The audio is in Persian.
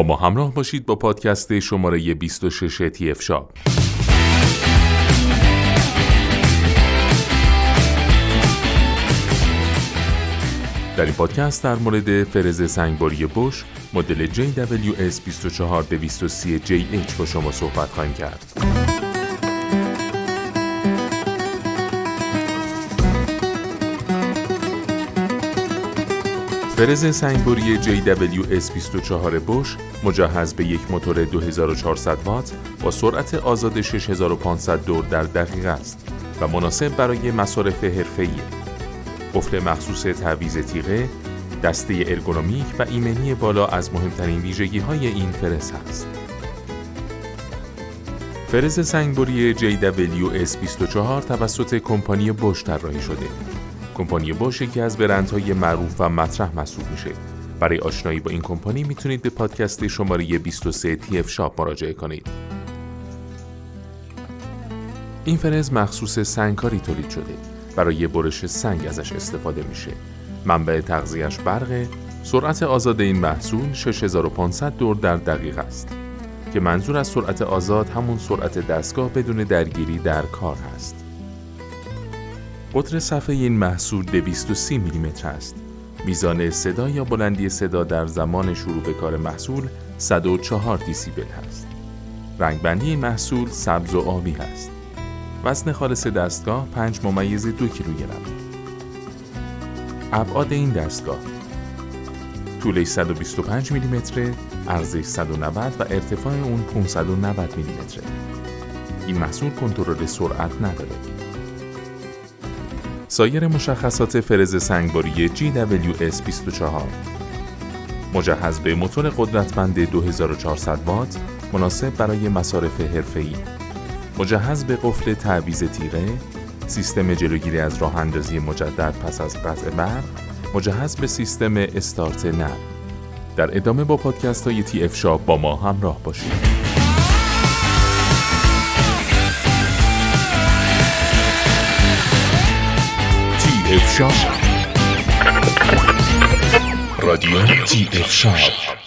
با ما همراه باشید با پادکست شماره 26 تی اف شاپ در این پادکست در مورد فرز سنگباری بش مدل JWS 24230JH با شما صحبت خواهیم کرد. فرز سنگبری JWS 24 بش مجهز به یک موتور 2400 وات با سرعت آزاد 6500 دور در دقیقه است و مناسب برای مصارف حرفه‌ای. قفل مخصوص تعویض تیغه، دسته ارگونومیک و ایمنی بالا از مهمترین ویژگی های این فرز است. فرز سنگبری JWS 24 توسط کمپانی بوش طراحی شده. کمپانی بوش یکی از برندهای معروف و مطرح محسوب میشه. برای آشنایی با این کمپانی می‌تونید به پادکست شماره 23 TF شاپ مراجعه کنید. این فرز مخصوص سنگکاری تولید شده. برای برش سنگ ازش استفاده میشه. منبع تغذیهش برقه، سرعت آزاد این محصول 6500 دور در دقیقه است. که منظور از سرعت آزاد همون سرعت دستگاه بدون درگیری در کار هست. قطر صفحه این محصول 230 میلیمتر است. میزان صدا یا بلندی صدا در زمان شروع به کار محصول 104 دیسیبل هست. رنگبندی محصول سبز و آبی هست. وزن خالص دستگاه 5 ممیز دو کیلوگرم. ابعاد این دستگاه طولش 125 میلیمتر، عرضش 190 و ارتفاع اون 590 میلیمتره. این محصول کنترل سرعت نداره. سایر مشخصات فرز سنگباری GWS 24 مجهز به موتور قدرتمند 2400 وات مناسب برای مصارف حرفه‌ای. مجهز به قفل تعویض تیغه سیستم جلوگیری از راه اندازی مجدد پس از قطع برق مجهز به سیستم استارت نرم در ادامه با پادکست های تی اف شاپ با ما همراه باشید. تی اف شاپ رادیو تی اف شاپ